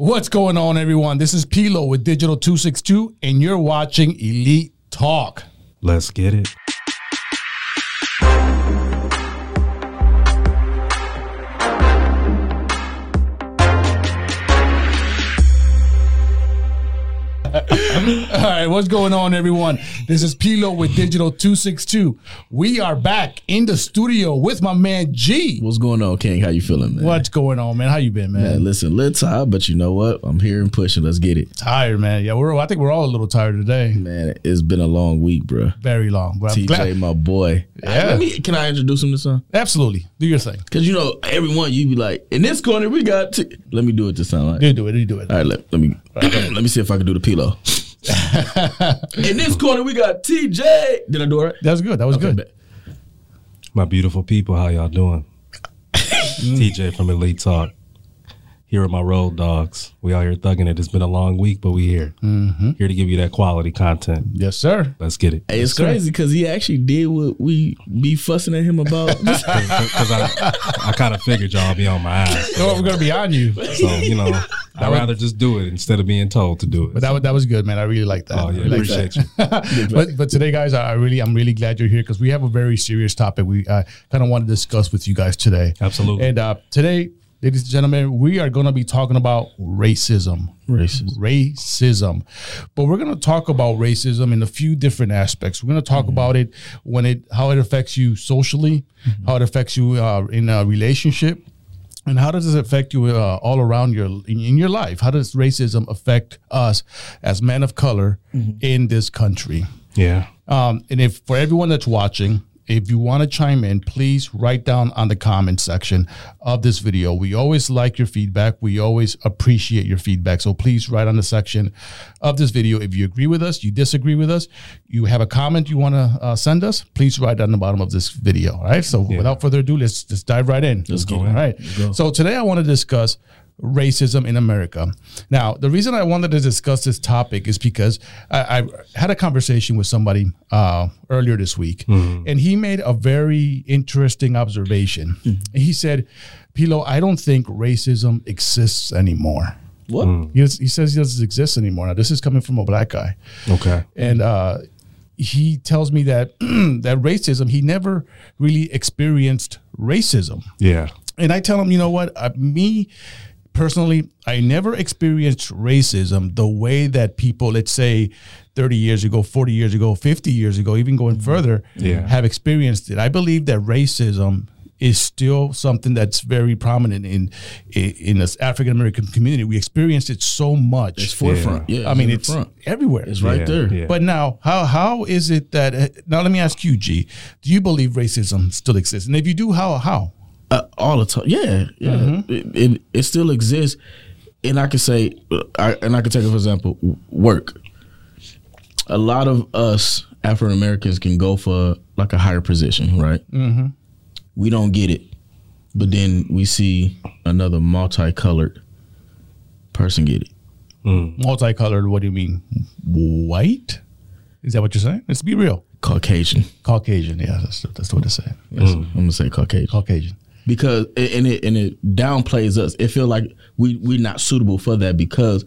What's going on, everyone? This is Pilo with Digital 262, and you're watching Elite Talk. Let's get it. What's going on, everyone? This is Pilo with Digital 262. We are back in the studio with my man Gee. What's going on, King? How you feeling, man? What's going on, man? How you been, man? Man, listen, a little tired, but you know what? I'm here and pushing. Let's get it. Tired, man. Yeah, we're. I think we're all a little tired today. Man, it's been a long week, bro. Very long. I'm TJ, glad- my boy. Yeah. Let me, can I introduce him to some? Absolutely. Do your thing. Because you know, everyone you be like, in this corner we got. T-. Let me do it time. All right, You do it. You do it. All right let, let me let me see if I can do the pillow. in this corner we got TJ. Did I do it right? That was good. That was Okay, good. bet. My beautiful people, how y'all doing? TJ from Elite Talk. Here are my road dogs. We out here thugging it. It's been a long week, but we here. Here to give you that quality content. Yes, sir. Let's get it. Hey, it's sir. crazy because he actually did what we be fussing at him about. Because I, I kind of figured y'all be on my ass. So we're gonna be on you. So, you know, I'd rather just do it instead of being told to do it. But that was that was good, man. I really like that. oh, I yeah, really like appreciate you. but but today, guys, I I really I'm really glad you're here because we have a very serious topic we uh, kind of want to discuss with you guys today. Absolutely. And uh, today, ladies and gentlemen, we are going to be talking about racism. Racist. Racism, but we're going to talk about racism in a few different aspects. We're going to talk about it when it how it affects you socially, how it affects you uh, in a relationship, and how does it affect you uh, all around your in, in your life? How does racism affect us as men of color in this country? Yeah. Um, and if for everyone that's watching, if you want to chime in, please write down on the comment section of this video. We always like your feedback. We always appreciate your feedback. So please write on the section of this video. If you agree with us, you disagree with us, you have a comment you want to uh, send us, please write on the bottom of this video. All right. So without further ado, let's just dive right in. Let's go All right. So today I want to discuss racism in America. Now, the reason I wanted to discuss this topic is because I, I had a conversation with somebody uh, earlier this week, and he made a very interesting observation. He said, "Pilo, I don't think racism exists anymore." What? He, he says he doesn't exist anymore. Now, this is coming from a black guy Okay. and uh, he tells me that that racism he never really experienced racism Yeah. and i tell him you know what uh, me personally i never experienced racism the way that people let's say 30 years ago 40 years ago 50 years ago even going further Yeah. have experienced it i believe that racism is still something that's very prominent in in, in this African American community. We experienced it so much. It's forefront. Yeah. I mean, in it's front. everywhere. It's right Yeah, there. yeah. But now, how how is it that uh, now? Let me ask you, Gee. Do you believe racism still exists? And if you do, how how? Uh, all the time. Yeah, yeah. Mm-hmm. It, it it still exists, and I can say, I, and I can take it for example, work. A lot of us African Americans can go for like a higher position, right? Mm-hmm. We don't get it, but then we see another multicolored person get it. Multicolored. What do you mean? White? Is that what you're saying? Let's be real. Caucasian. Caucasian. Yeah, that's that's what to say. Yes, I'm gonna say Caucasian. Caucasian. Because and it and it downplays us. It feel like we we're not suitable for that because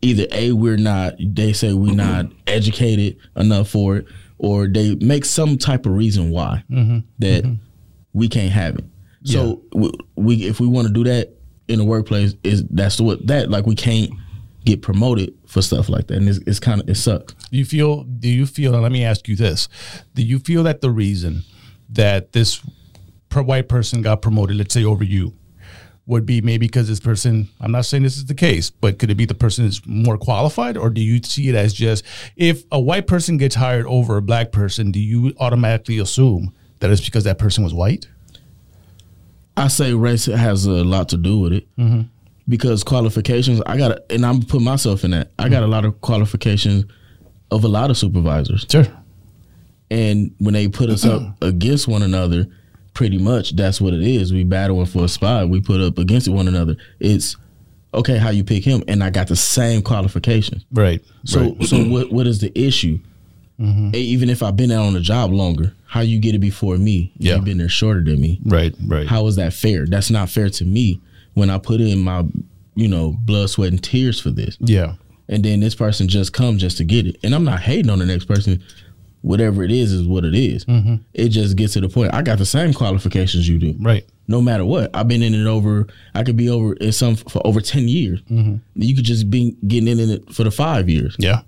either a we're not. They say we're mm-hmm. not educated enough for it, or they make some type of reason why mm-hmm. that mm-hmm. we can't have it. So we, we if we want to do that in the workplace, is that's what that like we can't get promoted for stuff like that, and it's, it's kind of it sucks. Do you feel? Do you feel? And let me ask you this: Do you feel that the reason that this white person got promoted, let's say over you, would be maybe because this person? I'm not saying this is the case, but could it be the person is more qualified, or do you see it as just if a white person gets hired over a black person, do you automatically assume that it's because that person was white? I say race has a lot to do with it mm-hmm. because qualifications. I got, and I'm put myself in that. I got a lot of qualifications of a lot of supervisors, Sure. and when they put us up against one another, pretty much that's what it is. We battling for a spot. We put up against one another. It's okay how you pick him, and I got the same qualifications. Right. So so what what is the issue? Mm-hmm. E- Even if I've been there on the job longer, how you get it before me? Yeah. You've been there shorter than me. Right. Right. How is that fair? That's not fair to me when I put in my you know, blood, sweat, and tears for this. Yeah. And then this person just comes just to get it. And I'm not hating on the next person. Whatever it is, is what it is. Mm-hmm. It just gets to the point. I got the same qualifications you do. Right. No matter what, I've been in it over. I could be over in some for over ten years. Mm-hmm. You could just be getting in it for the five years. Yeah.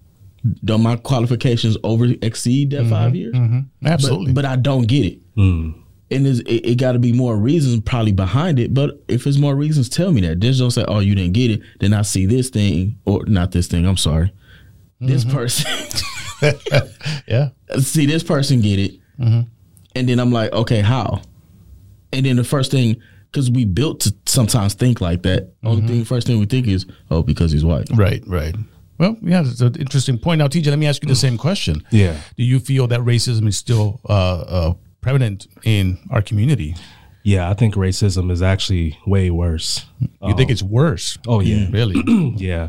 Don't my qualifications over exceed that five mm-hmm. years? Absolutely. But, but I don't get it. Hmm. And it's, it, it got to be more reasons probably behind it. But if it's more reasons, tell me that. Just don't say, "Oh, you didn't get it." Then I see this thing, or not this thing. I'm sorry. This person, yeah. see this person get it, and then I'm like, okay, how? And then the first thing, because we built to sometimes think like that. Only thing, first thing we think is, oh, because he's white. Right. Right. Well, yeah, it's an interesting point. Now, TJ, let me ask you the same question. Yeah. Do you feel that racism is still uh, uh, prevalent in our community? Yeah, I think racism is actually way worse. You think it's worse? Oh yeah, Really? yeah.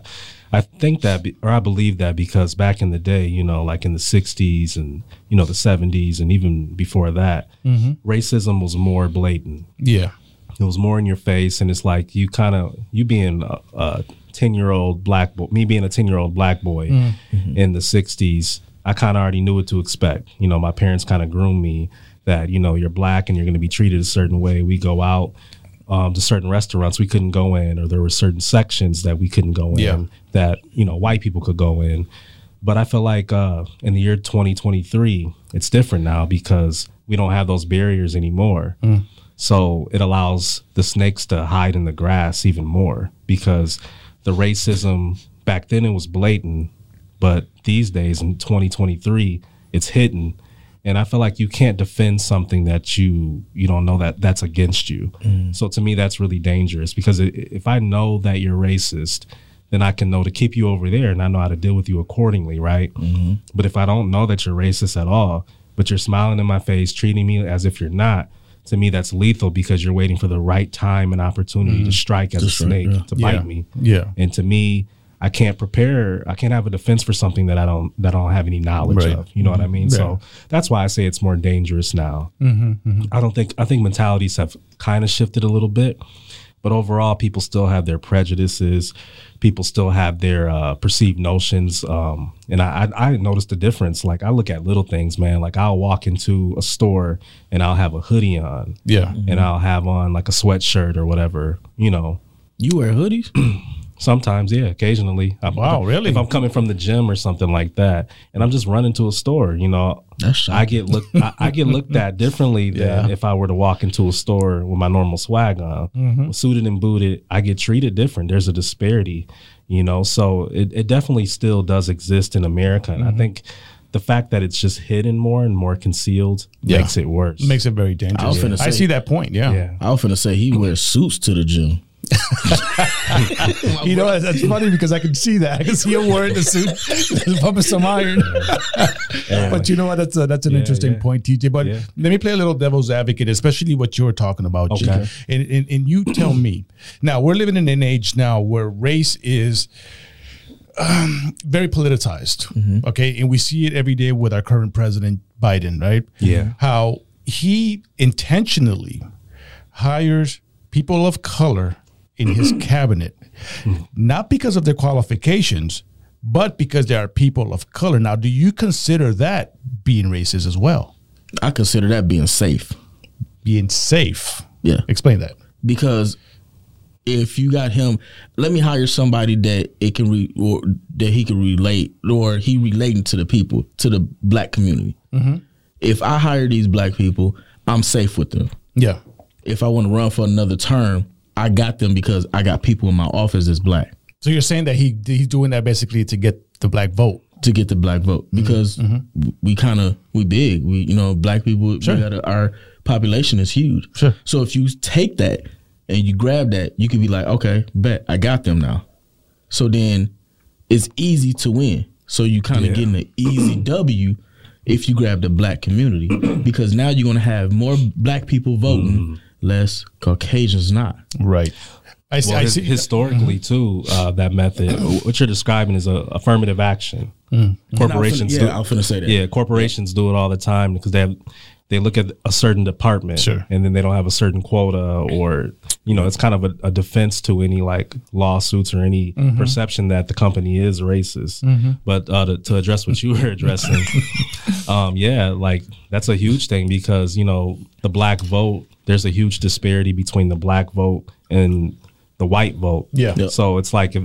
I think that, be, or I believe that, because back in the day, you know, like in the '60s and you know the '70s and even before that, mm-hmm. racism was more blatant. yeah. It was more in your face, and it's like you kind of you being a- a ten year old black boy, me being a ten year old black boy mm. mm-hmm. in the '60s. I kind of already knew what to expect. You know, my parents kind of groomed me that you know you're black and you're going to be treated a certain way. We go out um, to certain restaurants we couldn't go in, or there were certain sections that we couldn't go Yeah. in that you know white people could go in. But I feel like uh, in the year 2023, it's different now because we don't have those barriers anymore. So it allows the snakes to hide in the grass even more because the racism back then it was blatant, but these days in 2023 it's hidden. And I feel like you can't defend something that you you don't know that that's against you. Mm. So to me that's really dangerous because if I know that you're racist, then I can know to keep you over there and I know how to deal with you accordingly, right? Mm-hmm. But if I don't know that you're racist at all, but you're smiling in my face, treating me as if you're not, to me that's lethal because you're waiting for the right time and opportunity mm. to strike as a snake yeah. to Yeah. bite me. Yeah. And to me, I can't prepare. I can't have a defense for something that I don't that I don't have any knowledge Right. of. You know what I mean? So that's why I say it's more dangerous now. I don't think I think mentalities have kind of shifted a little bit, but overall, people still have their prejudices. People still have their uh, perceived notions, um, and I, I I noticed the difference. Like I look at little things, man. Like I'll walk into a store and I'll have a hoodie on, Yeah. and I'll have on like a sweatshirt or whatever. You know, You wear hoodies? Sometimes, yeah, occasionally. I'm- Wow, really? If I'm coming from the gym or something like that, and I'm just running to a store, you know, That's I get looked, I, I get looked at differently than Yeah. if I were to walk into a store with my normal swag on, Mm-hmm. suited and booted. I get treated different. There's a disparity, you know. So it, it definitely still does exist in America, and Mm-hmm. I think the fact that it's just hidden more and more concealed Yeah. makes it worse. Makes it very dangerous. I was finna I see that point. Yeah. yeah. I was finna say he wears suits to the gym. You know, that's funny because I can see that. I can see him wearing the suit, pumping some iron. but you know what? That's a, that's an Yeah, interesting yeah. point, TJ. But Yeah. let me play a little devil's advocate, especially what you're talking about. Gee. And, and, and you tell me. Now, we're living in an age now where race is um, very politicized. Mm-hmm. Okay. And we see it every day with our current president, Biden, right? Yeah. How he intentionally hires people of color in his cabinet, not because of their qualifications, but because they are people of color. Now, do you consider that being racist as well? I consider that being safe. Being safe? Yeah. Explain that. because if you got him, let me hire somebody that it can re, or that he can relate or he relating to the people to the black community. Mm-hmm. If I hire these black people, I'm safe with them. Yeah. If I want to run for another term, I got them because I got people in my office that's black So you're saying that he he's doing that basically to get the black vote? to get the black vote mm-hmm. because mm-hmm. we kind of we big. We you know black people. Sure. We gotta, our population is huge. Sure. So if you take that and you grab that, you can be like, okay, bet I got them now. So then it's easy to win. So you kind of Yeah. getting an easy W if you grab the black community because now you're gonna have more black people voting, mm-hmm. Less Caucasians not. Right. I see. Well, I see. historically too, uh, that method, what you're describing is a affirmative action. Mm. Corporations, yeah, do, I'm finna say that. yeah, corporations do it all the time because they have they look at a certain department Sure. and then they don't have a certain quota or you know it's kind of a, a defense to any like lawsuits or any Mm-hmm. perception that the company is racist but uh, to, to address what you were addressing um, yeah like that's a huge thing because you know the black vote there's a huge disparity between the black vote and the white vote Yeah. Yeah. so it's like if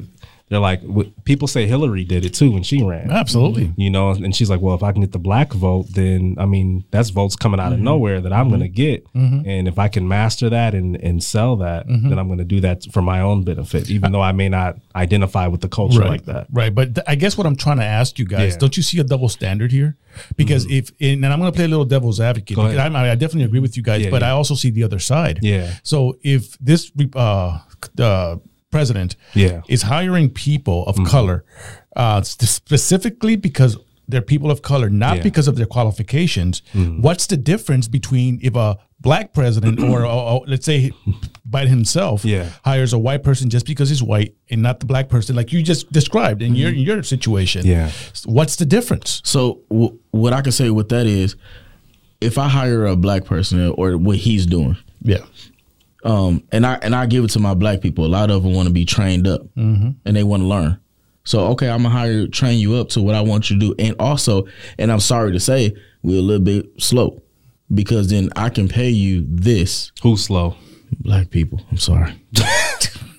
they're like w- people say hillary did it too when she ran Absolutely. you know and she's like well if i can get the black vote then i mean that's votes coming out of mm-hmm. nowhere that i'm going to mm-hmm. get mm-hmm. and if i can master that and, and sell that then i'm going to do that for my own benefit even though i may not identify with the culture like that Right. But th- I guess what I'm trying to ask you guys, Yeah. don't you see a double standard here? Because if, and I'm going to play a little devil's advocate. I, I definitely agree with you guys, Yeah, but yeah. I also see the other side. Yeah. So if this uh, uh, president Yeah. Mm-hmm. is hiring people of color uh, specifically because they're people of color, not Yeah. Mm-hmm. because of their qualifications, what's the difference between if a black president or, or, or let's say Biden himself Yeah. hires a white person just because he's white and not the black person like you just described in your in your situation Mm-hmm. Yeah. what's the difference So w- what I can say with that is, if I hire a black person or what he's doing, yeah um, and I and I give it to my black people. A lot of them want to be trained up, and they want to learn. So okay, I'm gonna hire, train you up to what I want you to do, and also, and I'm sorry to say, we're a little bit slow because then I can pay you this. who's slow Black people, I'm sorry.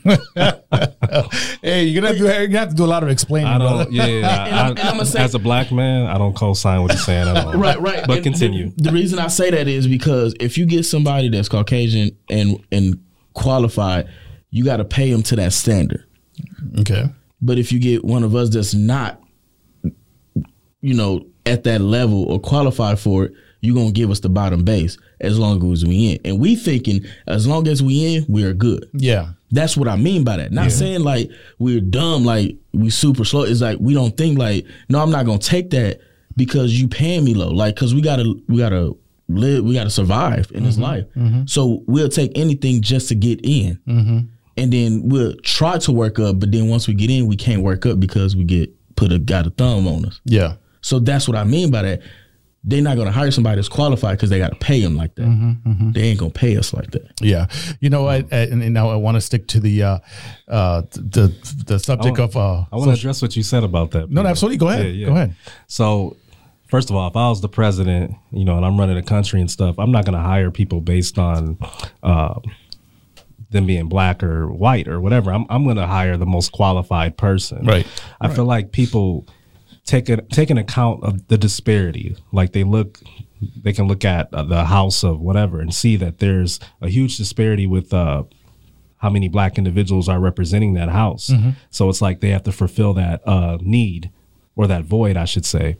hey you're gonna, do, you're gonna have to do a lot of explaining i don't yeah, yeah And I'm- and I'ma say- as a black man i don't co-sign what you're saying at all. Right, right. but And continue. The, the reason I say that is because if you get somebody that's Caucasian and and qualified, you got to pay them to that standard. okay. But if you get one of us that's not, you know, at that level or qualified for it, you're gonna give us the bottom base as long as we in. And we thinking as long as we in, we are good. yeah That's what I mean by that. Not saying like we're dumb, like we super slow. It's like we don't think like, no, I'm not gonna take that because you paying me low. Like, cause we gotta we gotta live, we gotta survive in this mm-hmm. life. Mm-hmm. So we'll take anything just to get in, mm-hmm. and then we'll try to work up. But then once we get in, we can't work up because we get put a got a thumb on us. yeah So that's what I mean by that. They're not gonna hire somebody that's qualified because they got to pay them like that. They ain't gonna pay us like that. yeah you know I, I and, and now i want to stick to the uh uh the the subject I of uh i want to address what you said about that no no absolutely go ahead Yeah, yeah. go ahead So, first of all, if I was the president, you know, and I'm running the country and stuff, I'm not going to hire people based on uh, them being black or white or whatever. I'm, I'm going to hire the most qualified person. Right. I feel like people take a, take an account of the disparity. Like they look, they can look at uh, the house of whatever and see that there's a huge disparity with. Uh, how many black individuals are representing that house. So it's like they have to fulfill that uh, need or that void, I should say.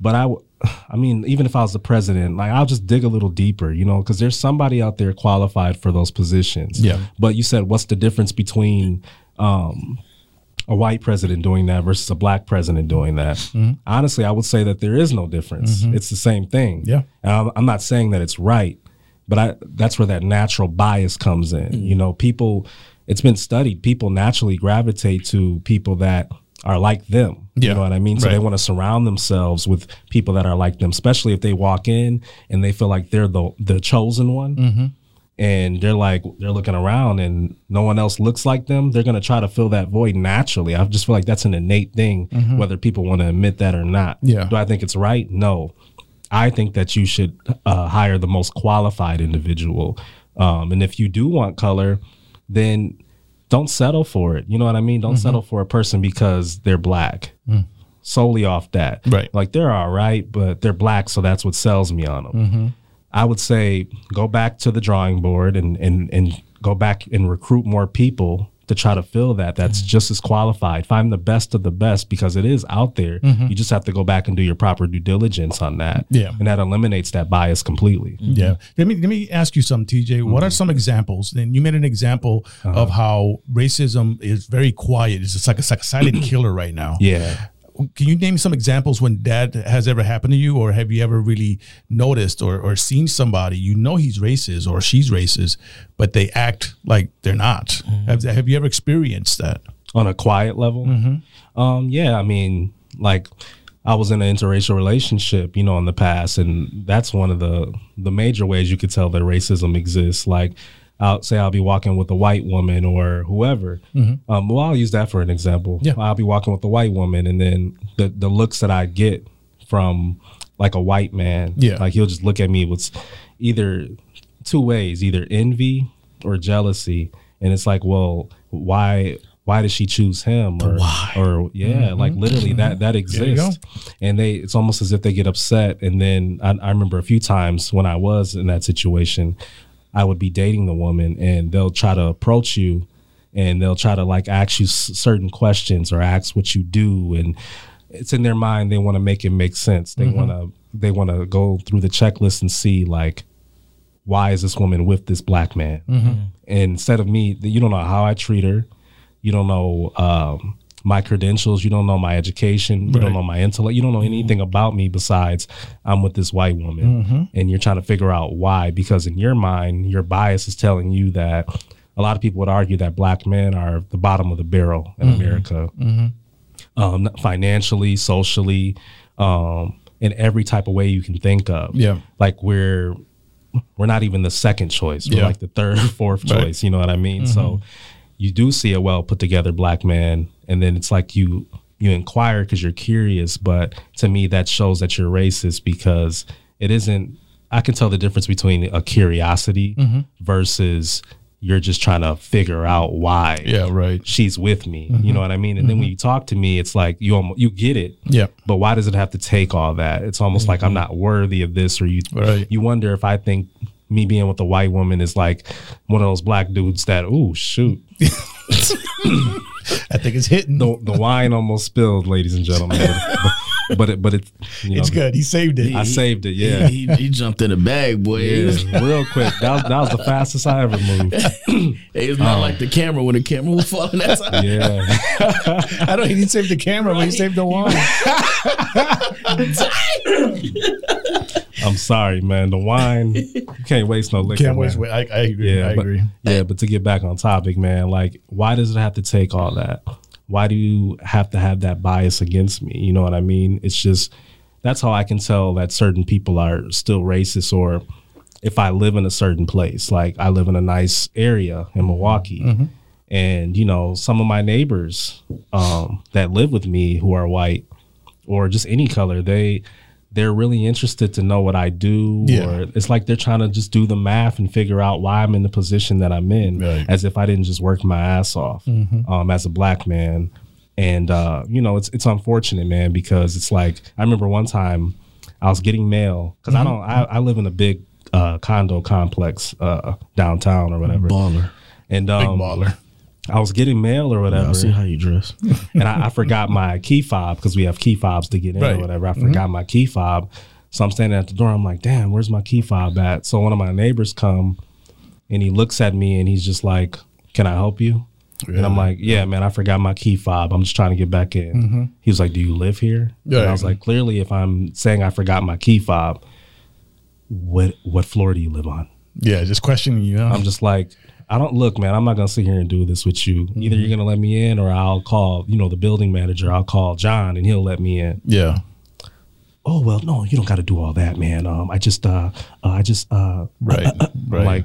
But I, w- I mean, even if I was the president, like I'll just dig a little deeper, you know, because there's somebody out there qualified for those positions. Yeah. But you said, what's the difference between um, a white president doing that versus a black president doing that? Mm-hmm. Honestly, I would say that there is no difference. Mm-hmm. It's the same thing. Yeah. And I'm, not saying that it's right, but I that's where that natural bias comes in. Mm-hmm. You know, people it's been studied, people naturally gravitate to people that are like them. Yeah. You know what I mean? So Right. they want to surround themselves with people that are like them, especially if they walk in and they feel like they're the the chosen one. And they're like they're looking around and no one else looks like them. They're gonna try to fill that void naturally. I just feel like that's an innate thing, whether people want to admit that or not. Yeah. Do I think it's right? No. I think that you should uh, hire the most qualified individual. Um, and if you do want color, then don't settle for it. You know what I mean? Don't settle for a person because they're black. Solely off that. Right. Like they're all right, but they're black, so that's what sells me on them. I would say go back to the drawing board and, and, and go back and recruit more people to try to fill that that's mm-hmm. just as qualified. Find the best of the best because it is out there. Mm-hmm. You just have to go back and do your proper due diligence on that. Yeah. And that eliminates that bias completely. Yeah. Mm-hmm. Let me let me ask you something, TJ. What are some examples? And you made an example uh-huh. of how racism is very quiet. It's just like it's like a silent killer right now. Yeah. Can you name some examples when that has ever happened to you, or have you ever really noticed or, or seen somebody you know he's racist or she's racist, but they act like they're not? Have, have you ever experienced that? on a quiet level. Um, yeah, I mean, like I was in an interracial relationship, you know, in the past, and that's one of the the major ways you could tell that racism exists. Like, I'll say I'll be walking with a white woman or whoever. Um, well, I'll use that for an example. Yeah. I'll be walking with a white woman, and then the the looks that I get from like a white man, Yeah. like he'll just look at me with either two ways, either envy or jealousy, and it's like, well, why? Why did she choose him? Or, why. or yeah, like literally that that exists and they it's almost as if they get upset and then I, I remember a few times when i was in that situation i would be dating the woman and they'll try to approach you and they'll try to like ask you s- certain questions or ask what you do and it's in their mind they want to make it make sense. They want to they want to go through the checklist and see like why is this woman with this black man? And instead of me you don't know how i treat her. You don't know um, my credentials. You don't know my education. You Right. don't know my intellect. You don't know anything about me besides I'm with this white woman. And you're trying to figure out why. Because in your mind, your bias is telling you that a lot of people would argue that black men are the bottom of the barrel in America, um, financially, socially, um, in every type of way you can think of. Yeah. Like we're we're not even the second choice. We're Yeah. like the third, fourth Right. choice. You know what I mean? So you do see a well put together black man, and then it's like you you inquire because you're curious. But to me, that shows that you're racist because it isn't. I can tell the difference between a curiosity mm-hmm. versus you're just trying to figure out why Yeah, right. she's with me. You mm-hmm. know what I mean? And then mm-hmm. when you talk to me, it's like you almost, you get it. Yeah. But why does it have to take all that? It's almost like I'm not worthy of this, or you Right. you wonder if I think me being with a white woman is like one of those black dudes that oh shoot I think it's hitting. the the wine almost spilled, ladies and gentlemen. But but it, but it you know, It's good. He saved it. I saved it. Yeah. he, he jumped in the bag, boy. Yeah, real quick. That was, that was the fastest I ever moved. It's not um, like the camera when the camera was falling. That's how Yeah, I don't. He didn't save the camera, but he saved the wine. I'm sorry, man. The wine, you can't waste no liquor. Can't waste. man. I, I agree. Yeah, I but, agree. yeah, but to get back on topic, man, like, why does it have to take all that? Why do you have to have that bias against me? You know what I mean? It's just that's how I can tell that certain people are still racist, or if I live in a certain place, like I live in a nice area in Milwaukee, and you know, some of my neighbors um, that live with me who are white or just any color, they they're really interested to know what I do. Yeah. Or it's like they're trying to just do the math and figure out why I'm in the position that I'm in, Right. as if I didn't just work my ass off um, as a black man. And uh, you know, it's it's unfortunate, man, because it's like I remember one time I was getting mail because I don't I, I live in a big uh, condo complex uh, downtown or whatever, baller. and Big um, baller. I was getting mail or whatever I'll see how you dress. and I, I forgot my key fob because we have key fobs to get in Right. Mm-hmm. or whatever. I forgot my key fob, so I'm standing at the door. I'm like, "Damn, where's my key fob at?" So one of my neighbors come, and he looks at me and he's just like, "Can I help you?" And I'm like, "Yeah, man, I forgot my key fob. I'm just trying to get back in." He was like, "Do you live here?" Yeah. And I was like, "Clearly, if I'm saying I forgot my key fob, what what floor do you live on?" Yeah, just questioning you. Know? I'm just like, I don't look, man. I'm not gonna sit here and do this with you. Mm-hmm. Either you're gonna let me in, or I'll call, you know, the building manager. I'll call John, and he'll let me in. yeah. Oh well, no, you don't got to do all that, man. Um, I just, uh, uh I just, uh, Right. I'm right. like,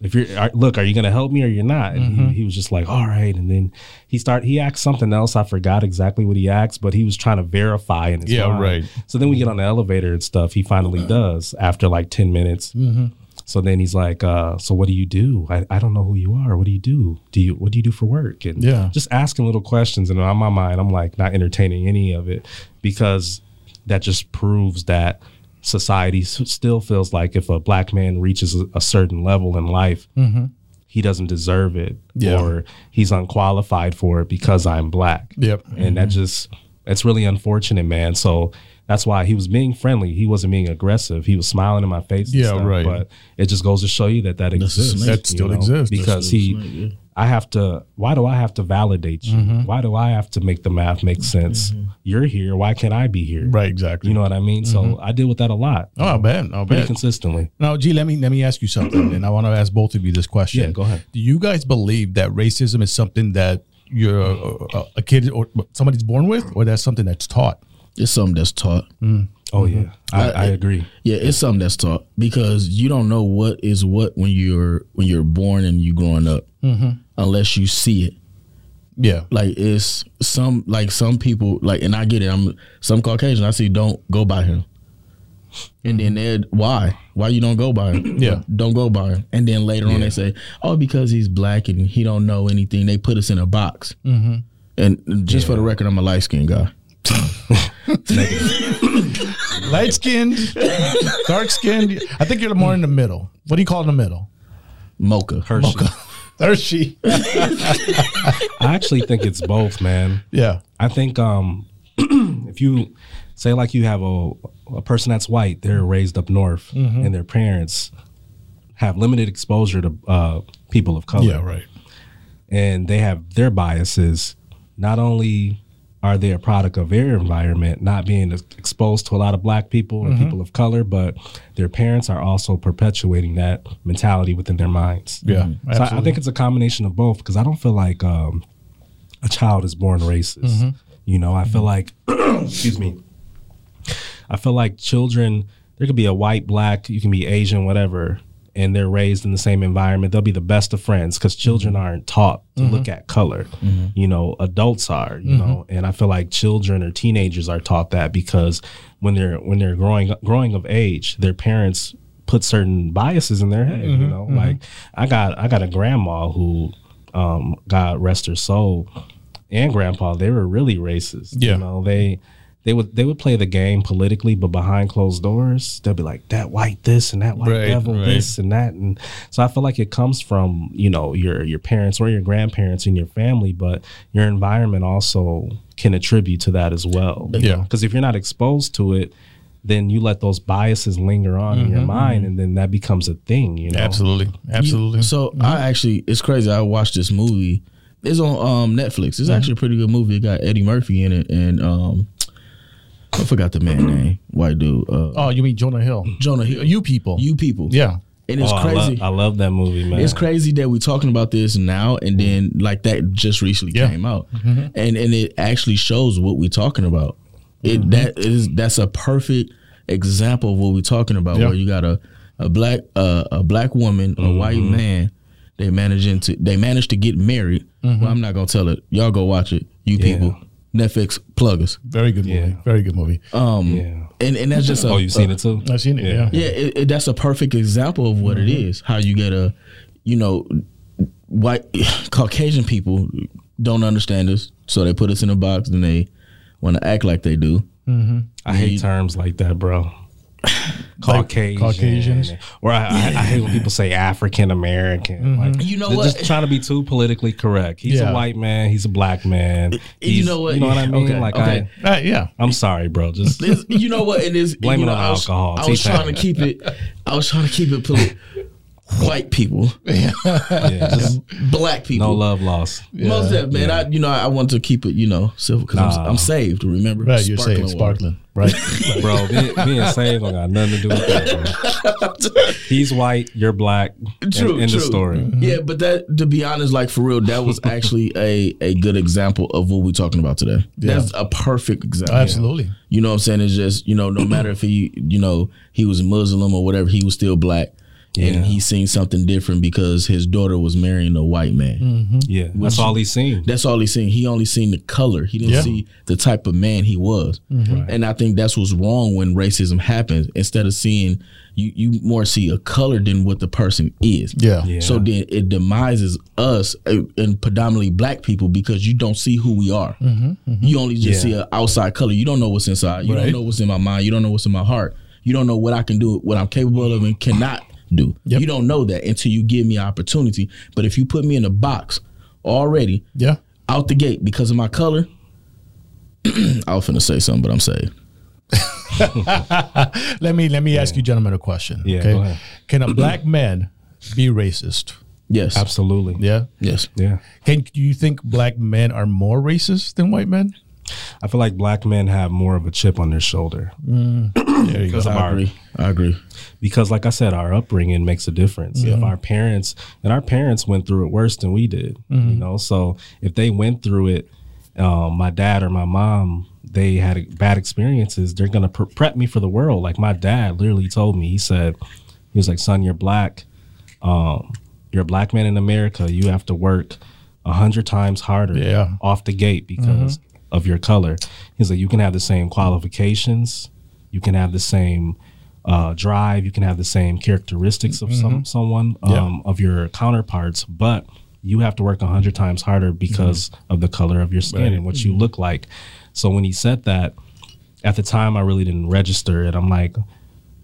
if you're are, look, are you gonna help me or you're not? And Mm-hmm. he, he was just like, all right. And then he start He asked something else. I forgot exactly what he asked, but he was trying to verify in his Yeah, mind. right. So then we get on the elevator and stuff. He finally does after like ten minutes. Mm-hmm. So then he's like, uh, "So what do you do? I, I don't know who you are. What do you do? Do you what do you do for work?" And Yeah. just asking little questions. And on my mind, I'm like not entertaining any of it because that just proves that society still feels like if a black man reaches a, a certain level in life, he doesn't deserve it, Yeah. or he's unqualified for it because I'm black Yep. and that just that's really unfortunate, man. So that's why he was being friendly. He wasn't being aggressive. He was smiling in my face. and Yeah, stuff, right. But it just goes to show you that that That's exists. snake. That still know, exists. because That's he. snake, yeah. I have to. Why do I have to validate you? Mm-hmm. Why do I have to make the math make mm-hmm. sense? You're here. Why can't I be here? Right. Exactly. You know what I mean? So mm-hmm. I deal with that a lot, oh, I bet. I pretty bet. consistently. Now, Gee, let me let me ask you something, and I want to ask both of you this question. Yeah, go ahead. Do you guys believe that racism is something that you're a, a, a kid or somebody's born with, or that's something that's taught? It's something that's taught. Oh yeah, I, I I- agree. Yeah, it's something that's taught because you don't know what is what when you're when you're born and you growing up unless you see it. Yeah. Like it's some like some people like, and I get it. I'm some Caucasian. I see don't go by him, and then they why why you don't go by him? Yeah. don't go by him. And then later on they say, oh, because he's black and he don't know anything. They put us in a box. Mm-hmm. And just for the record, I'm a light skinned guy. Light skinned, dark skinned. I think you're more in the middle. What do you call in the middle? Mocha. Hershey. Hershey. I actually think it's both, man. Yeah. I think um, if you say like you have a a person that's white, they're raised up north, Mm-hmm. and their parents have limited exposure to uh, people of color. Yeah. Right. and they have their biases. Not only are they a product of their environment, not being exposed to a lot of black people or Mm-hmm. people of color, but their parents are also perpetuating that mentality within their minds. Yeah. So I, I think it's a combination of both because I don't feel like um, a child is born racist. Mm-hmm. You know, I feel like, excuse me, I feel like children, there could be a white, black, you can be Asian, whatever, and they're raised in the same environment. They'll be the best of friends because children mm-hmm. aren't taught to mm-hmm. look at color. Mm-hmm. You know, adults are, you know, and I feel like children or teenagers are taught that because when they're when they're growing growing of age, their parents put certain biases in their head, you know. Like I got I got a grandma who um God rest her soul and grandpa, they were really racist. Yeah. You know, they they would they would play the game politically, but behind closed doors, they'll be like that white this and that white Right, devil right. this and that, and so I feel like it comes from you know your your parents or your grandparents and your family, but your environment also can attribute to that as well. Yeah. because if you're not exposed to it, then you let those biases linger on in your mind, and then that becomes a thing. You know, Absolutely. Absolutely. So I actually, it's crazy. I watched this movie. It's on um, Netflix. It's actually a pretty good movie. It got Eddie Murphy in it, and um, I forgot the man name. White dude. Uh, oh, you mean Jonah Hill? Jonah Hill. You people. You people. Yeah. And it's Oh, I, crazy. love, I love that movie, man. It's crazy that we're talking about this now, and then like that just recently Yeah. came out, and and it actually shows what we're talking about. It that is that's a perfect example of what we're talking about. Yeah. Where you got a a black uh, a black woman, a white man, they managing to they managed to get married. Well, I'm not gonna tell it. Y'all go watch it. You Yeah. people, Netflix plug us. Very good movie. Yeah. Very good movie. Um, Yeah. and and that's just a, Oh, you've seen it too? I've seen it. Yeah. yeah, it, it, that's a perfect example of what it is. How you get a, you know, white Caucasian people don't understand us, so they put us in a box, and they want to act like they do. I hate terms like that, bro. Caucasian, Caucasians? or I, I, I hate when people say African American. Like You know they're what? Just trying to be too politically correct. He's Yeah. a white man. He's a black man. You know what? You know what I mean? Okay, like okay. Uh, yeah. I, I'm sorry, bro. Just This- you know what? It is. Blame you it know, on I was, alcohol. I was T-Pain. trying to keep it. I was trying to keep it. Poli- white people, yeah, just black people. no love lost. Most of that, man. I, you know, I want to keep it, you know, civil because Nah. I'm, I'm saved. Remember, Right. You're saying water. sparkling. Right. Bro, being, being saved don't got nothing to do with that. Bro. He's white, you're black. True, End true. of story. Mm-hmm. Yeah, but that to be honest, like for real, that was actually a a good example of what we're talking about today. That's a perfect example. Oh, absolutely. You know what I'm saying? It's just, you know, no matter if he, you know, he was Muslim or whatever, he was still black. Yeah. And he seen something different because his daughter was marrying a white man. Mm-hmm. Yeah, that's all he's seen. That's all he's seen. He only seen the color. He didn't Yeah. see the type of man he was. Mm-hmm. Right. And I think that's what's wrong when racism happens. Instead of seeing you, you more see a color than what the person is. Yeah. Yeah. So then it demises us uh, and predominantly black people because you don't see who we are. Mm-hmm. You only just Yeah. see an outside color. You don't know what's inside. You Right. don't know what's in my mind. You don't know what's in my heart. You don't know what I can do, what I'm capable of and cannot do. Yep. You don't know that until you give me an opportunity. But if you put me in a box already Yeah. out the gate because of my color, I was finna say something, but I'm saying Let me let me ask you gentlemen a question. Yeah, Okay. go ahead. Can a black man be racist? yes, Absolutely. Yeah. yes. Yeah. Can do you think black men are more racist than white men? I feel like black men have more of a chip on their shoulder There you go. Because of I our agree. I agree. because like I said, our upbringing makes a difference. If our parents and our parents went through it worse than we did, you know, so if they went through it, um, my dad or my mom, they had bad experiences, they're gonna pre- prep me for the world. Like my dad literally told me, he said, he was like, "Son, you're black. Um, you're a black man in America. You have to work a hundred times harder Yeah. off the gate because of your color." He's like, "You can have the same qualifications, you can have the same." Uh, drive you can have the same characteristics of some someone um, Yeah. of your counterparts but you have to work a hundred times harder because of the color of your skin and what you look like. So when he said that, at the time I really didn't register it. I'm like,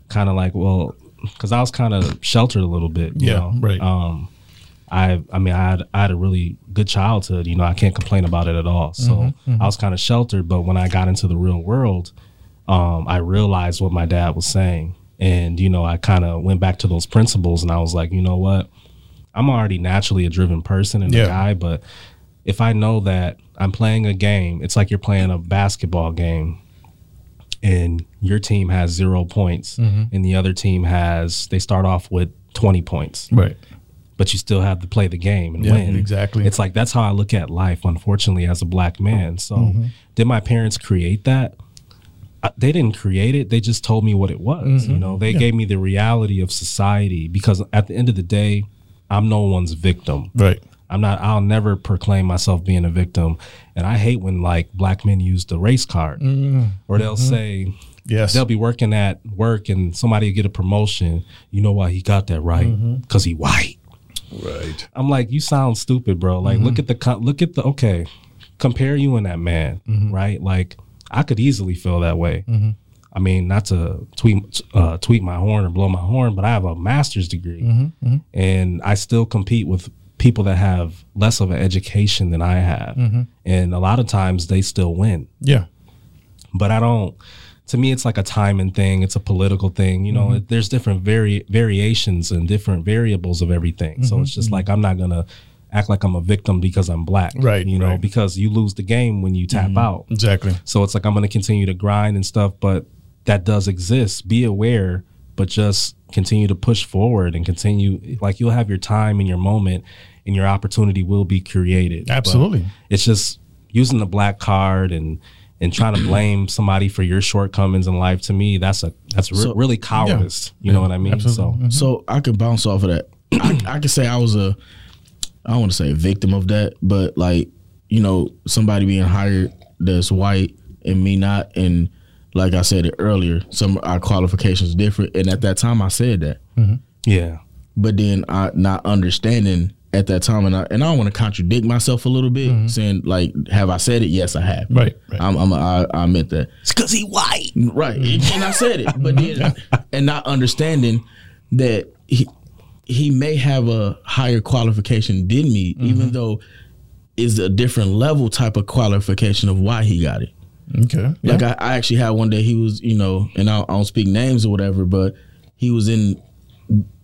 kind of like, well, because I was kind of sheltered a little bit. You Yeah, know? right. Um, I I mean I had I had a really good childhood. You know, I can't complain about it at all. So Mm-hmm, I was kind of sheltered. But when I got into the real world, um, I realized what my dad was saying, and you know, I kind of went back to those principles, and I was like, you know what, I'm already naturally a driven person and Yeah. a guy, but if I know that I'm playing a game, it's like you're playing a basketball game, and your team has zero points, and the other team has they start off with 20 points Right. but you still have to play the game and Yeah, win. exactly. It's like that's how I look at life, unfortunately, as a black man. So, Mm-hmm. did my parents create that? They didn't create it. They just told me what it was. Mm-hmm. You know, they gave me the reality of society because at the end of the day, I'm no one's victim. Right. I'm not. I'll never proclaim myself being a victim. And I hate when like black men use the race card, mm-hmm. or they'll mm-hmm. say Yes. they'll be working at work and somebody will get a promotion. You know why he got that right? Mm-hmm. Because he white. right. I'm like, you sound stupid, bro. Like, look at the co- look at the okay, compare you and that man, right? Like, I could easily feel that way. Mm-hmm. I mean, not to tweet uh, tweet my horn or blow my horn, but I have a master's degree, mm-hmm, mm-hmm. and I still compete with people that have less of an education than I have, and a lot of times they still win Yeah. but I don't. To me, it's like a timing thing. It's a political thing. You know, Mm-hmm. there's different vari- variations and different variables of everything. So it's just like I'm not gonna act like I'm a victim because I'm black. Mm-hmm. Right, You know, right. Mm-hmm. because you lose the game when you tap out. Exactly. So it's like I'm gonna continue to grind and stuff, but that does exist. Be aware, but just continue to push forward and continue. Like you'll have your time and your moment, and your opportunity will be created. But Absolutely. it's just using the black card and and trying to blame somebody for your shortcomings in life. To me, that's a that's re- So- really cowardice. You know what I mean? Absolutely. So So I could bounce off of that. I, I could say I was a, I don't want to say a victim of that, but like you know somebody being hired that's white and me not, and like I said it earlier, some of our qualifications different, and at that time I said that, mm-hmm. yeah, but then I not understanding at that time, and I and I don't want to contradict myself a little bit, mm-hmm. saying like, have I said it? Yes, I have. Right, right. I'm, I'm I, I admit that. it's because he white. Right. And I said it. But then mm-hmm. and not understanding that he he may have a higher qualification than me, even though is a different level type of qualification of why he got it. Okay. Yeah. Like I, I actually had one day he was, you know, and I, I don't speak names or whatever, but he was in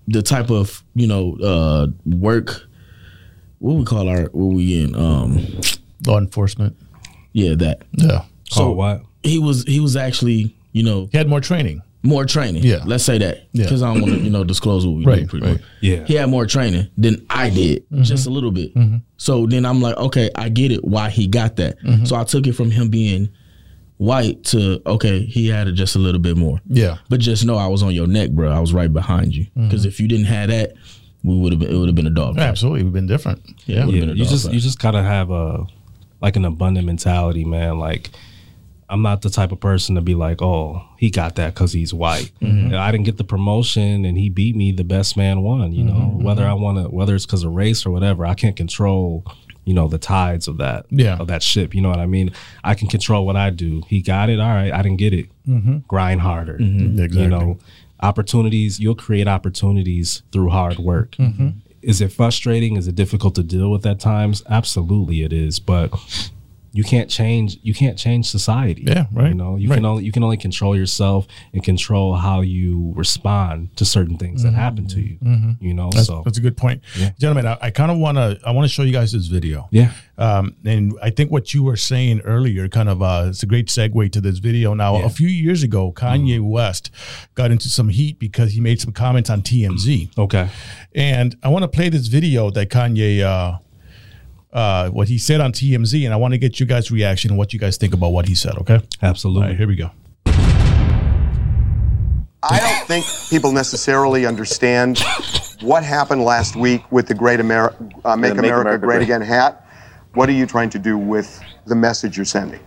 the type of, you know, uh work what we call our what we in um Law enforcement. yeah that Yeah. So what? he was he was actually you know He had more training. More training. Yeah. let's say that Yeah. because I don't want to you know disclose what we Right, did. Pretty right. much. Yeah. he had more training than I did, mm-hmm. just a little bit. Mm-hmm. So then I'm like, okay, I get it why he got that. Mm-hmm. So I took it from him being white to okay, he had it just a little bit more. Yeah. But just know I was on your neck, bro. I was right behind you because if you didn't have that, we would have been. It would have been a dog. fight. Absolutely. We've been different. Yeah. Yeah, been you just fight. you just gotta have a like an abundant mentality, man. Like I'm not the type of person to be like, oh, he got that because he's white. Mm-hmm. I didn't get the promotion and he beat me. The best man won. You know, Mm-hmm, whether I want to, whether it's because of race or whatever, I can't control. You know the tides of that, Yeah. of that ship. You know what I mean? I can control what I do. He got it. All right, I didn't get it. Grind harder. Mm-hmm. Exactly. You know, opportunities. You'll create opportunities through hard work. Mm-hmm. Is it frustrating? Is it difficult to deal with at times? Absolutely, it is. But you can't change. You can't change society. Yeah, right, You know, you right. can only you can only control yourself and control how you respond to certain things that happen to you. You know, Mm-hmm. That's, so that's a good point, gentlemen. I, I kind of want to I want to show you guys this video. yeah, Um, and I think what you were saying earlier kind of uh, it's a great segue to this video. Now, Yeah. a few years ago, Kanye West got into some heat because he made some comments on TMZ. okay, And I want to play this video that Kanye uh, uh, what he said on TMZ, and I want to get you guys' reaction and what you guys think about what he said. Okay. Absolutely. right, here we go. I don't think people necessarily understand what happened last week with the Great Ameri- uh, Make, Yeah, Make America, America Great Great. Again hat. What are you trying to do with the message you're sending?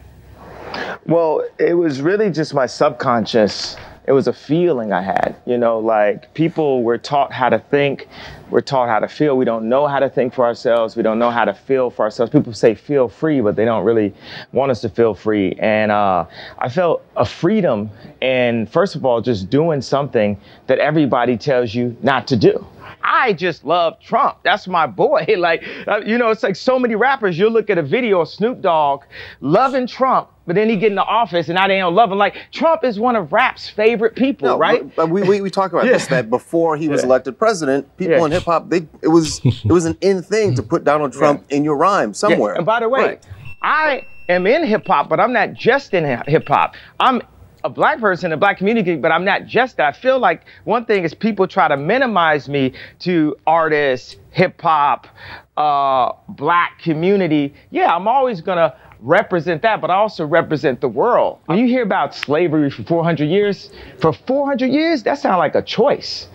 Well, it was really just my subconscious. It was a feeling I had, you know, like people were taught how to think, we're taught how to feel. We don't know how to think for ourselves. We don't know how to feel for ourselves. People say feel free, but they don't really want us to feel free. And uh, I felt a freedom and first of all, just doing something that everybody tells you not to do. I just love Trump. That's my boy. Like, uh, you know, it's like so many rappers. You'll look at a video of Snoop Dogg loving Trump, but then he get in the office and now they don't love him. Like, Trump is one of rap's favorite people, No, right? But, we, we, we talk about this that before he was Yeah. elected president, people Yeah. in hip hop they it was it was an in thing to put Donald Trump in your rhyme Yeah, somewhere. And by the way, Right. I am in hip hop, but I'm not just in hip hop. I'm a black person in the black community, but I'm not just that. I feel like one thing is people try to minimize me to artists, hip hop, uh, black community. Yeah, I'm always gonna represent that, but I also represent the world. When you hear about slavery for 400 years, for 400 years, that sounds like a choice.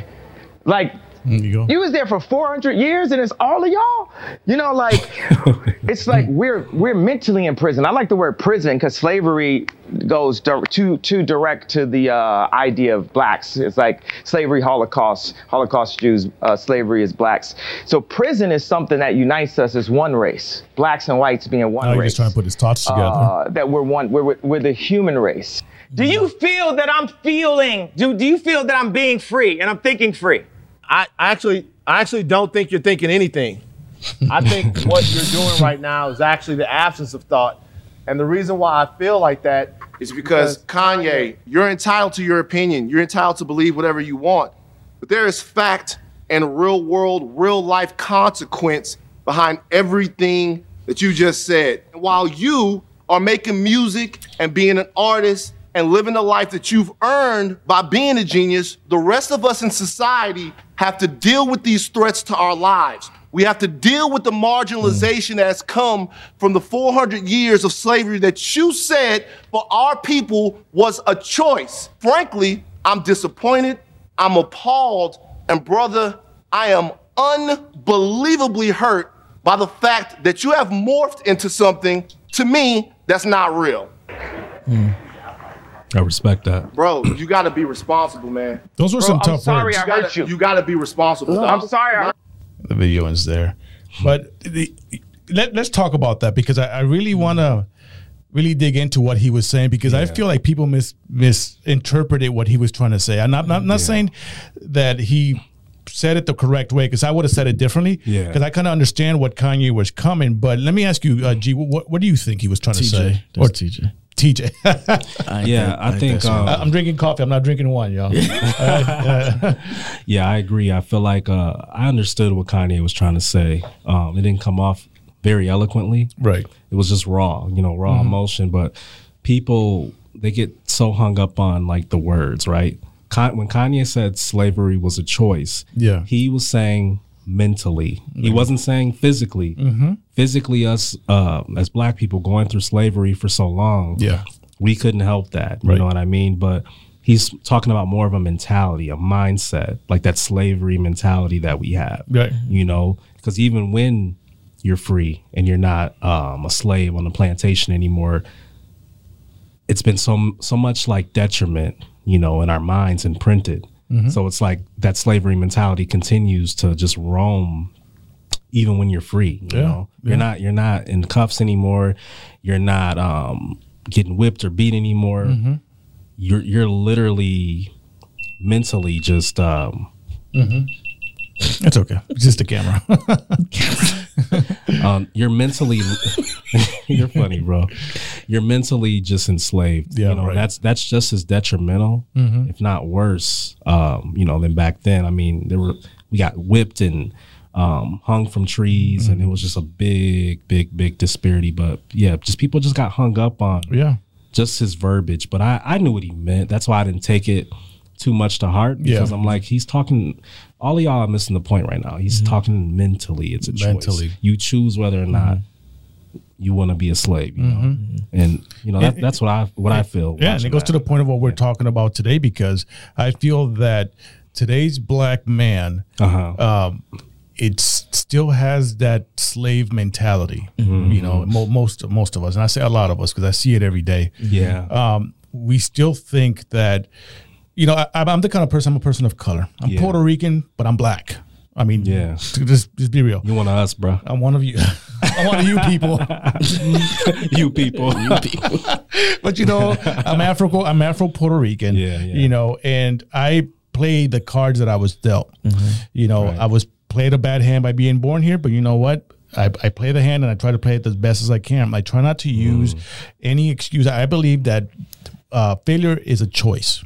like you you was there for 400 years and it's all of y'all? You know like it's like we're we're mentally in prison. I like the word prison because slavery goes dir- too too direct to the uh, idea of blacks. It's like slavery holocaust holocaust jews uh, slavery is blacks. So prison is something that unites us as one race blacks and whites being one Now race just trying to put his thoughts together. uh, that we're one we're, we're, we're the human race. Do you feel that i'm feeling do, do you feel that i'm being free? And i'm thinking free I I actually I actually don't think you're thinking anything. I think what you're doing right now is actually the absence of thought. And the reason why I feel like that is because Kanye, you're entitled to your opinion. You're entitled to believe whatever you want. But there is fact and real world, real life consequence behind everything that you just said. And while you are making music and being an artist and living the life that you've earned by being a genius, the rest of us in society have to deal with these threats to our lives. We have to deal with the marginalization that has come from the 400 years of slavery that you said for our people was a choice. Frankly, I'm disappointed, I'm appalled, and brother, I am unbelievably hurt by the fact that you have morphed into something to me that's not real. Hmm. I respect that. Bro, you gotta be responsible, man. Those were Bro, some I'm tough sorry words. I You gotta, hurt you. you gotta be responsible. i'm sorry I- the video is there. But the, let, let's talk about that because I, I really want to really dig into what he was saying because I feel like people mis, misinterpreted what he was trying to say. I'm not, not, not saying that he said it the correct way because I would have said it differently. Yeah. Because I kind of understand what Kanye was coming. But let me ask you, uh, Gee, what, what do you think he was trying to say? TJ, that's TJ. TJ. I Yeah, that- I ain't think, that smart. um, I'm drinking coffee. I'm not drinking wine, y'all. Yeah, I agree. I feel like uh, I understood what Kanye was trying to say. Um, it didn't come off very eloquently. right. It was just raw, you know, raw emotion. But people they get so hung up on like the words, right? Con- when Kanye said slavery was a choice, Yeah. he was saying mentally. He wasn't saying physically. Physically, us uh, as black people going through slavery for so long, Yeah. we couldn't help that. You Right. know what I mean? But he's talking about more of a mentality, a mindset, like that slavery mentality that we have. Right. You know, because even when you're free and you're not um, a slave on the plantation anymore, it's been so so much like detriment, you know, in our minds imprinted. So it's like that slavery mentality continues to just roam even when you're free. You Yeah, know, you're not you're not in cuffs anymore. You're not um, getting whipped or beat anymore. You're you're literally mentally just um, It's okay. It's just a camera. um, you're mentally you're funny, bro. You're mentally just enslaved. Yeah, you know right. that's that's just as detrimental, if not worse. Um, you know, than back then. I mean, there were we got whipped and um, hung from trees, and it was just a big, big, big disparity. But yeah, just people just got hung up on yeah. just his verbiage. But I I knew what he meant. That's why I didn't take it too much to heart because Yeah. I'm like he's talking all of y'all are missing the point right now. He's talking mentally. It's a Mentally. choice. You choose whether or not you want to be a slave. You know, and you know that, that's what I what I feel. Yeah, and it goes to the point of what we're talking about today because I feel that today's black man, Uh huh. um, it still has that slave mentality. Mm-hmm. You know, mo- most most of us, and I say a lot of us because I see it every day. yeah. Um, we still think that, you know, I, I'm the kind of person. I'm a person of color. I'm Yeah. Puerto Rican, but I'm black. I mean, Yeah. Just, just be real. you one of us, bro. I'm one of you. I'm one of you people. you people. you people. but you know, I'm Afro. I'm Afro Puerto Rican. Yeah, yeah. You know, and I play the cards that I was dealt. You know, I was played a bad hand by being born here, but you know what? I, I play the hand and I try to play it as best as I can. I try not to use any excuse. I believe that uh, failure is a choice.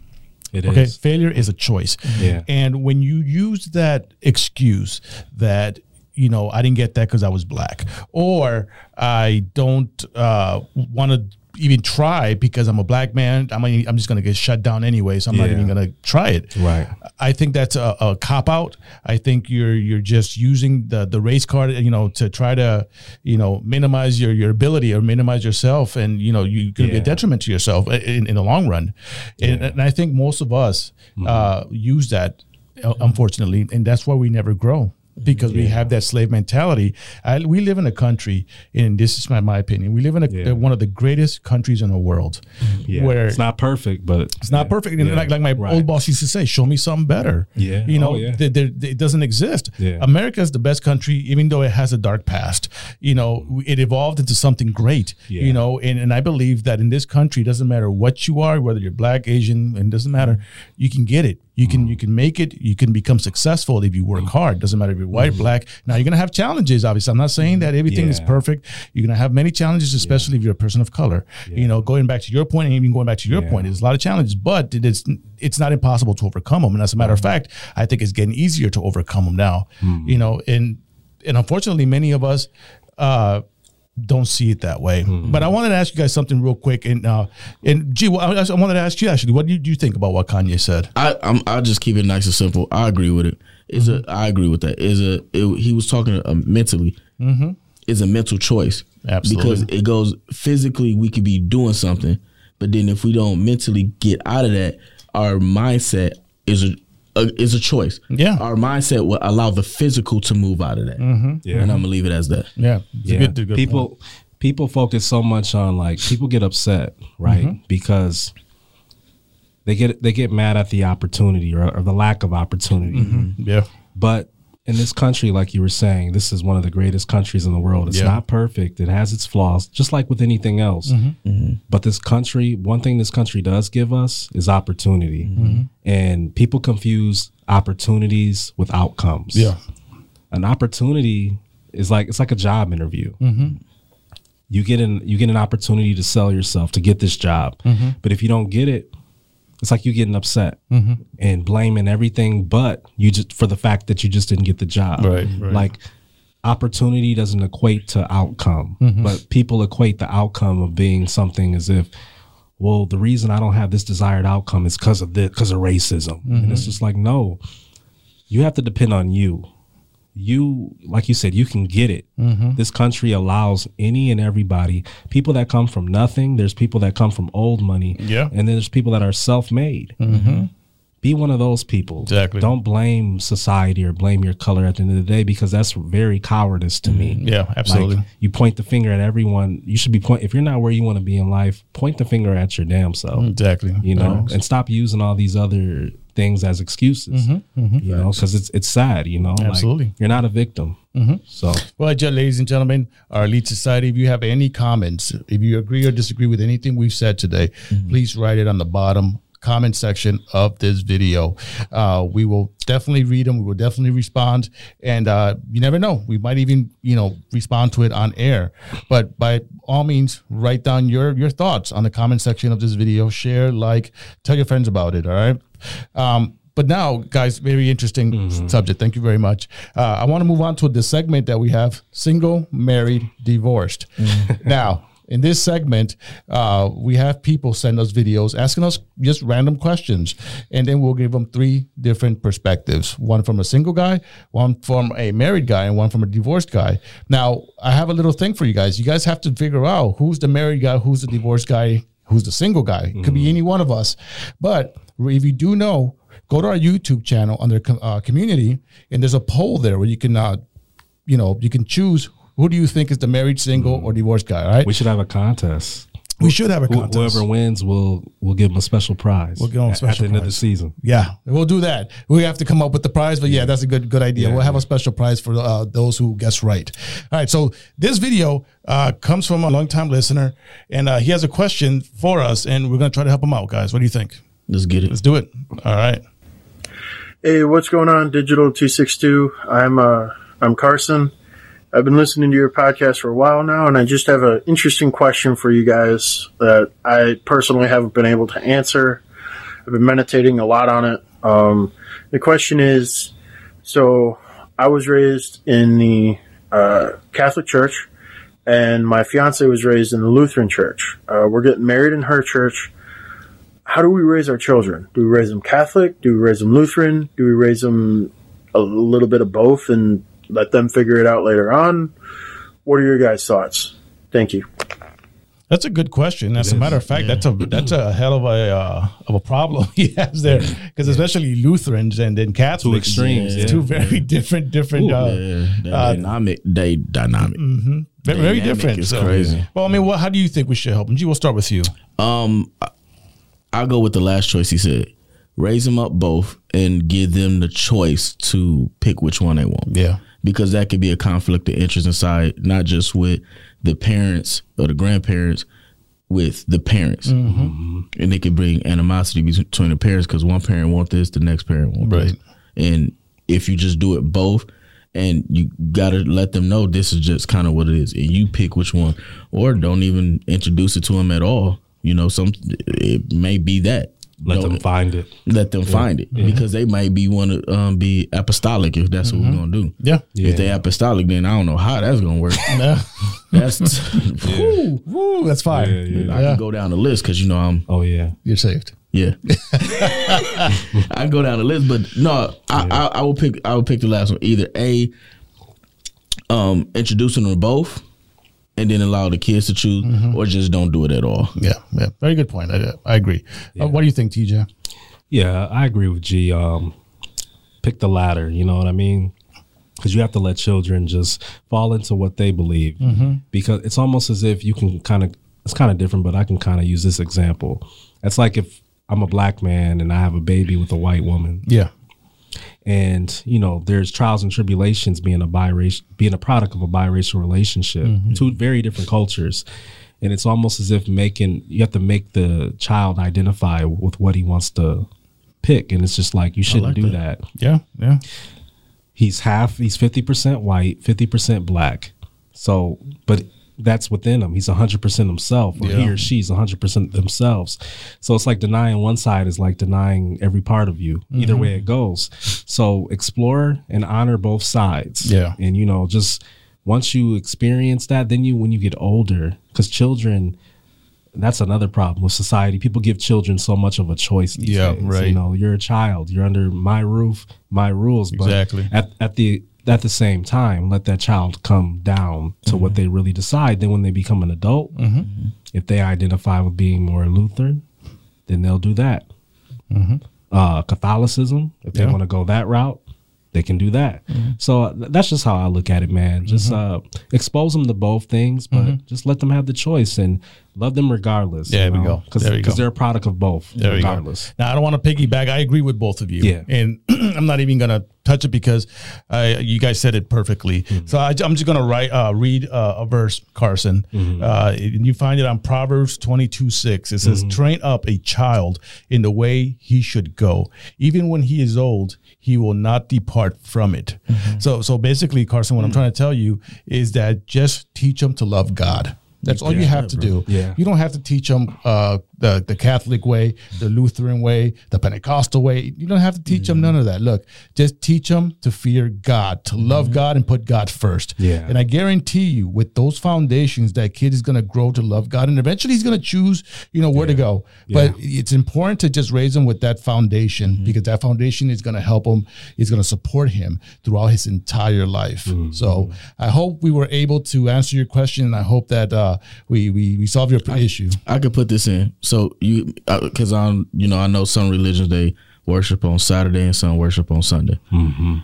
It Okay, is. failure is a choice. Yeah. And when you use that excuse that you know I didn't get that because I was black, or I don't uh, want to even try because I'm a black man, I'm I'm just gonna get shut down anyway, so I'm not even gonna try it. Right. I think that's a, a cop out. I think you're you're just using the the race card, you know, to try to you know minimize your your ability or minimize yourself, and you know you're going to be a detriment to yourself in, in the long run. And, and I think most of us Mm-hmm. uh, use that, uh, unfortunately, and that's why we never grow. Because we have that slave mentality. I, we live in a country, and this is my, my opinion. We live in a, Yeah. one of the greatest countries in the world, mm-hmm. Yeah. where it's not perfect, but it's not perfect. Yeah. like, like my Right. old boss used to say, show me something better. Yeah. You know, Oh, yeah. th- there- th- it doesn't exist. Yeah. America is the best country, even though it has a dark past. You know, it evolved into something great, Yeah. you know, and, and I believe that in this country, it doesn't matter what you are, whether you're black, Asian, and it doesn't matter. You can get it. You can mm-hmm. you can make it. You can become successful if you work mm-hmm. hard. Doesn't matter if you're white, mm-hmm. black. Now you're gonna have challenges. Obviously, I'm not saying that everything is perfect. You're gonna have many challenges, especially if you're a person of color. You know, going back to your point, and even going back to your Yeah. point, there's a lot of challenges, but it is it's not impossible to overcome them. And as a matter of fact, I think it's getting easier to overcome them now. You know, and and unfortunately, many of us. Uh, don't see it that way, but I wanted to ask you guys something real quick. And uh, and gee, well, I, I wanted to ask you actually, what do you, do you think about what Kanye said? I I'm, I'll just keep it nice and simple. I agree with it. Is a I agree with that. Is a it, he was talking uh, mentally. Mm-hmm. Is a mental choice. Absolutely. Because it goes physically, we could be doing something, but then if we don't mentally get out of that, our mindset is a, a is a choice. Yeah. Our mindset will allow the physical to move out of that. Yeah. And I'm gonna leave it as that. Yeah, it's a yeah. good- a good people point. people focus so much on like people get upset right Mm-hmm. because they get they get mad at the opportunity or, or the lack of opportunity Mm-hmm. Yeah, but in this country like you were saying this is one of the greatest countries in the world. It's Yeah. not perfect. It has its flaws just like with anything else. Mm-hmm. but this country one thing this country does give us is opportunity. Mm-hmm. and people confuse opportunities with outcomes. Yeah, an opportunity is like it's like a job interview. You get an you get an opportunity to sell yourself to get this job, but if you don't get it, it's like you getting upset and blaming everything but you just for the fact that you just didn't get the job. Right, right. Like opportunity doesn't equate to outcome, Mm-hmm. but people equate the outcome of being something as if. Well, the reason I don't have this desired outcome is because of this, because of racism, and Mm-hmm. it's just like no, you have to depend on you you like you said you can get it Mm-hmm. this country allows any and everybody people that come from nothing there's people that come from old money Yeah. and then there's people that are self-made be one of those people Exactly. don't blame society or blame your color at the end of the day because that's very cowardice to me yeah, absolutely. like, you point the finger at everyone you should be point if you're not where you want to be in life point the finger at your damn self exactly. you know, and stop using all these other things as excuses. You know, because it's it's sad. You know, Mm-hmm, Absolutely. Mm-hmm. you're not a victim. So Well, ju- ladies and gentlemen, our elite society, if you have any comments, if you agree or disagree with anything we've said today, please write it on the bottom comment section of this video. Uh, we will definitely read them. We will definitely respond. And uh, you never know. We might even, you know, respond to it on air. But by all means, write down your, your thoughts on the comment section of this video. Share, like, tell your friends about it. All right. Um, but now, guys, very interesting subject. Thank you very much. Uh, I want to move on to the segment that we have: single, married, divorced. Now, in this segment, uh, we have people send us videos asking us just random questions, and then we'll give them three different perspectives: one from a single guy, one from a married guy, and one from a divorced guy. Now, I have a little thing for you guys. You guys have to figure out who's the married guy, who's the divorced guy, who's the single guy. It could be any one of us, but if you do know, go to our YouTube channel under uh, community, and there's a poll there where you can, uh, you know, you can choose who do you think is the married, single, or divorced guy. Right? We should have a contest. we should have a contest. Whoever wins, we'll we'll give them a special prize. We'll give 'em a at- at special the end of the season. Yeah, we'll do that. We have to come up with the prize, but yeah, that's a good good idea. we'll have a special prize for uh, those who guess right. All right, so this video uh, comes from a longtime listener, and uh, he has a question for us, and we're gonna try to help him out, guys. What do you think? Let's get it. Let's do it. All right. Hey, what's going on, Digital Two Six Two? I'm uh, I'm Carson. I've been listening to your podcast for a while now, and I just have an interesting question for you guys that I personally haven't been able to answer. I've been meditating a lot on it. Um, the question is, so I was raised in the uh, Catholic Church, and my fiance was raised in the Lutheran Church. Uh, we're getting married in her church how do we raise our children? Do we raise them Catholic? Do we raise them Lutheran? Do we raise them a little bit of both and let them figure it out later on? What are your guys' thoughts? Thank you. That's a good question. As a matter of fact, that's a that's a hell of a uh, of a problem he has there, because especially Lutherans and then Catholics, two extremes, it's yeah. two very different different. uh, Yeah, uh, dynamic, they dynamic. very, very Dynamic different. is So, crazy. Well, I mean, what? How do you think we should help them? Gee, we'll start with you. Um, I- I'll go with the last choice he said. Raise them up both and give them the choice to pick which one they want. Yeah. Because that could be a conflict of interest inside, not just with the parents or the grandparents, with the parents. Mm-hmm. And it could bring animosity between the parents because one parent want this, the next parent want this. Right. And if you just do it both, and you gotta let them know this is just kind of what it is, and you pick which one, or don't even introduce it to them at all. You know, some it may be that. Let Don't- them find it. let them find it because they might be want to um, be apostolic if that's what we're gonna do. Yeah. If they apostolic, then I don't know how that's gonna work. Yeah. That's Woo, woo, that's fine. Yeah, yeah. I can go down the list because you know I'm Oh yeah. You're saved. yeah. I go down the list, but no, I, I I will pick I will pick the last one. Either a um introducing them both, and then allow the kids to choose, or just don't do it at all. Yeah. Yeah. Very good point. I, I agree. Uh, what do you think, TJ? Yeah, I agree with Gee. Um, pick the latter. You know what I mean? Because you have to let children just fall into what they believe. Because it's almost as if you can kind of. It's kind of different, but I can kind of use this example. It's like if I'm a black man and I have a baby with a white woman, Yeah. And you know there's trials and tribulations being a biracial being a product of a biracial relationship mm-hmm. two very different cultures and it's almost as if making you have to make the child identify with what he wants to pick and it's just like you shouldn't do that. Yeah. Yeah. he's half he's 50% white 50% black so but that's within him he's 100% himself or he or she's 100% themselves so it's like denying one side is like denying every part of you either way mm-hmm. it goes so explore and honor both sides Yeah. and you know just once you experience that then you when you get older because children that's another problem with society. People give children so much of a choice. These Yeah, days. right. You know, you're a child. You're under my roof, my rules. But Exactly. At at the at the same time, let that child come down to Mm-hmm. what they really decide. Then when they become an adult, if they identify with being more Lutheran, then they'll do that. Uh, Catholicism, if they Mm-hmm. Want to go that route, they can do that. So uh, th- that's just how I look at it, man. Just uh, expose them to both things, but just let them have the choice and love them regardless. There we go. Because There we go. they're a product of both, There we regardless. go. Now I don't want to piggyback. I agree with both of you. Yeah. And I'm not even gonna touch it because uh, you guys said it perfectly. Mm-hmm. So I, am just gonna write uh, read uh, a verse, Carson. Mm-hmm. Uh, and you find it on Proverbs 22 6. It says, Mm-hmm. "Train up a child in the way he should go. Even when he is old, he will not depart from it." Mm-hmm. So so basically, Carson, what I'm trying to tell you is that just teach them to love God That's all you Yeah, have to do. Yeah. You don't have to teach them uh, the the Catholic way, the Lutheran way, the Pentecostal way. You don't have to teach them none of that. Look, just teach them to fear God, to love God, and put God first. Yeah. And I guarantee you, with those foundations, that kid is going to grow to love God, and eventually he's going to choose, you know, where to go. But it's important to just raise him with that foundation because that foundation is going to help him. Is going to support him throughout his entire life. So I hope we were able to answer your question, and I hope that uh, we we we solve your issue. I could put this in. So you, because I'm, you know, I know some religions they worship on Saturday and some worship on Sunday. Mm-hmm.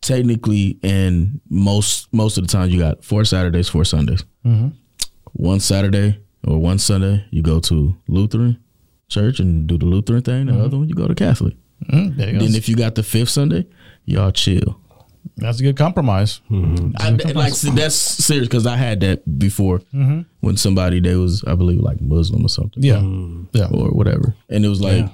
Technically, and most most of the time, you got four Saturdays, four Sundays. Mm-hmm. One Saturday or one Sunday, you go to Lutheran church and do the Lutheran thing. The other one, you go to Catholic. Mm, there you go. Then if you got the fifth Sunday, y'all chill. That's a good compromise. Mm-hmm. I, like see, that's serious because I had that before mm-hmm. when somebody they was I believe like Muslim or something. Yeah, mm. yeah. or whatever. And it was like,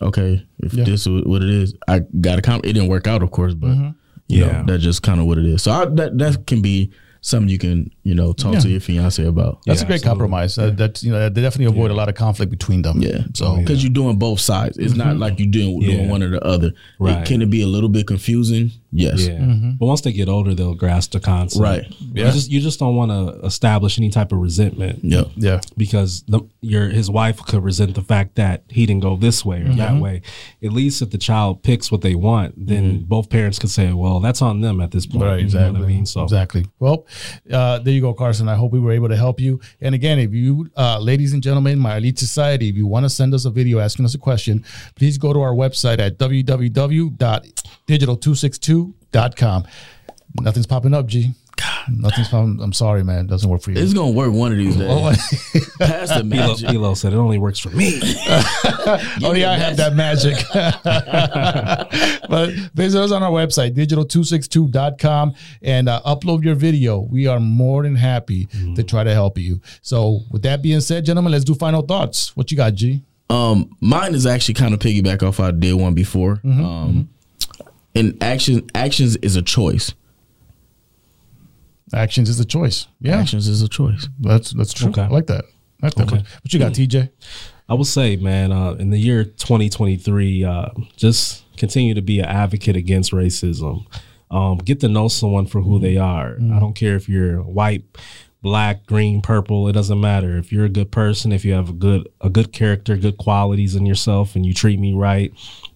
okay, if Yeah. this is what it is, I got a comp. It didn't work out, of course, but mm-hmm. you Yeah. know, that's just kind of what it is. So I, that that can be something you can you know talk to your fiance about. That's a great absolutely. compromise. Uh, that's you know they definitely avoid a lot of conflict between them. Yeah, So oh, because you're doing both sides. It's not like you're doing, doing Yeah. one or the other. Right. It, can it be a little bit confusing? Yes. Yeah, but once they get older, they'll grasp the concept. Right. You just you just don't want to establish any type of resentment. Yep. yeah, because the, your his wife could resent the fact that he didn't go this way or that way. At least if the child picks what they want, then both parents could say, "Well, that's on them at this point." right. You know Exactly. what I mean? So exactly. Well, uh, there you go, Carson. I hope we were able to help you. And again, if you, uh, ladies and gentlemen, my elite society, if you want to send us a video asking us a question, please go to our website at www.digital262.com. Nothing's popping up, Gee. Nothing's popping. I'm sorry, man. It doesn't work for you. It's gonna work one of these days. Oh, Past the magic. Elo said it only works for me. Only I have that magic. but visit us on our website, digital262.com, and uh, upload your video. We are more than happy to try to help you. So, with that being said, gentlemen, let's do final thoughts. What you got, Gee? Um, mine is actually kind of piggyback off I did one before. Um, and action actions is a choice. Actions is a choice. Yeah, Actions is a choice. that's that's true. Okay. I like that. I like that. Okay. What you got, TJ? I will say, man, uh, in the year 2023, uh, just continue to be an advocate against racism. Um, get to know someone for who they are. I don't care if you're white, black, green, purple. It doesn't matter. If you're a good person, if you have a good a good character, good qualities in yourself, and you treat me right,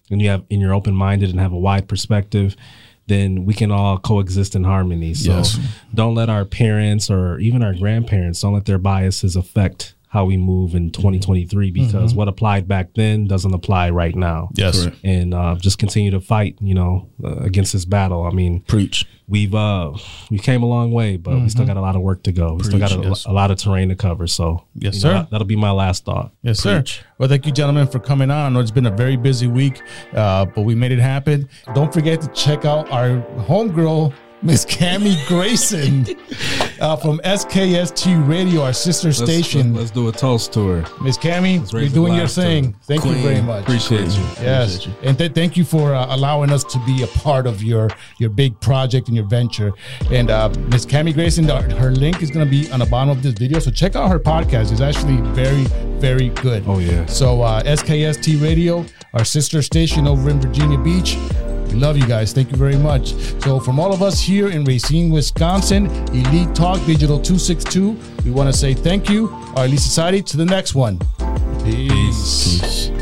and you have and you're open minded and have a wide perspective. Then we can all coexist in harmony. So Yes. don't let our parents or even our grandparents don't let their biases affect how we move in 2023 because what applied back then doesn't apply right now. Yes. Correct. And uh, just continue to fight, you know, uh, against this battle. I mean, Preach. We've uh we came a long way, but we still got a lot of work to go. We still got a, yes. a lot of terrain to cover. So Yes, know, sir. that- that'll be my last thought. Yes, sir. Well, thank you, gentlemen, for coming on. I know it's been a very busy week, uh, but we made it happen. Don't forget to check out our homegirl, Miss Cami Grayson uh, from SKST Radio, our sister Let's- station. Let's, do a toast to her. Miss Cami, you're doing your thing. Thank you very much. Appreciate you. Yes, Appreciate and th- thank you for uh, allowing us to be a part of your your big project and your venture. And uh, Miss Cami Grayson, her, her link is going to be on the bottom of this video, so check out her podcast. It's actually very, very good. Oh, yeah. So uh, SKST Radio, our sister station over in Virginia Beach. We love you guys. Thank you very much. So, from all of us here in Racine, Wisconsin, Elite Talk Digital 262, we want to say thank you, our Elite Society, to the next one. Peace. Peace.